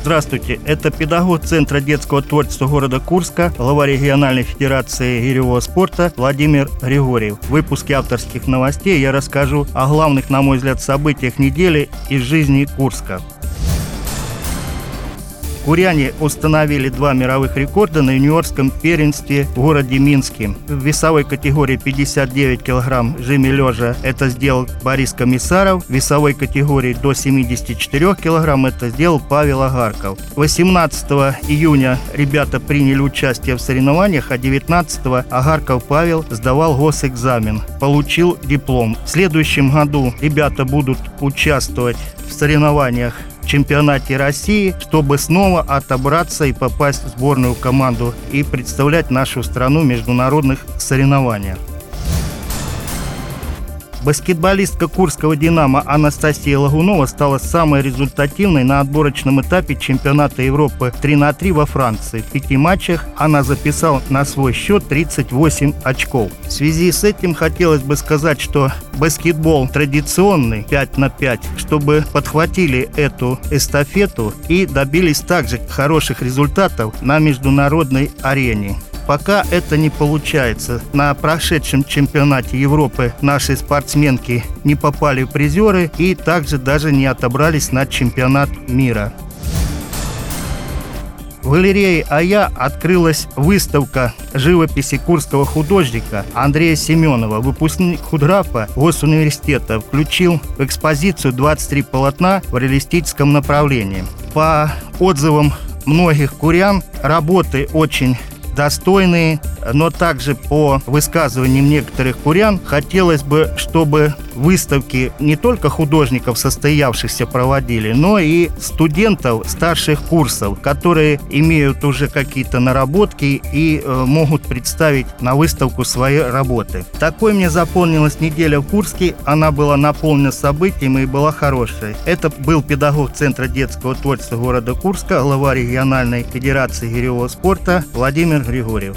Здравствуйте, это педагог Центра детского творчества города Курска, глава региональной федерации гиревого спорта Владимир Григорьев. В выпуске авторских новостей я расскажу о главных, на мой взгляд, событиях недели из жизни Курска. Куряне установили два мировых рекорда на юниорском первенстве в городе Минске. В весовой категории 59 кг жими лежа это сделал Борис Комиссаров. В весовой категории до 74 кг это сделал Павел Агарков. 18 июня ребята приняли участие в соревнованиях, а 19 Агарков Павел сдавал госэкзамен. Получил диплом. В следующем году ребята будут участвовать в соревнованиях чемпионате России, чтобы снова отобраться и попасть в сборную команду и представлять нашу страну в международных соревнованиях. Баскетболистка Курского «Динамо» Анастасия Лагунова стала самой результативной на отборочном этапе чемпионата Европы 3 на 3 во Франции. В пяти матчах она записала на свой счет 38 очков. В связи с этим хотелось бы сказать, что баскетбол традиционный 5 на 5, чтобы подхватили эту эстафету и добились также хороших результатов на международной арене. Пока это не получается. На прошедшем чемпионате Европы наши спортсменки не попали в призеры и также даже не отобрались на чемпионат мира. В галерее «Ая» открылась выставка живописи курского художника Андрея Семенова. Выпускник худграфа Госуниверситета включил в экспозицию 23 полотна в реалистическом направлении. По отзывам многих курян работы очень достойные, но также по высказываниям некоторых курян хотелось бы, чтобы выставки не только художников состоявшихся проводили, но и студентов старших курсов, которые имеют уже какие-то наработки и э, могут представить на выставку свои работы. Такой мне заполнилась неделя в Курске, она была наполнена событиями и была хорошей. Это был педагог Центра детского творчества города Курска, глава региональной федерации гиревого спорта Владимир Григорьев.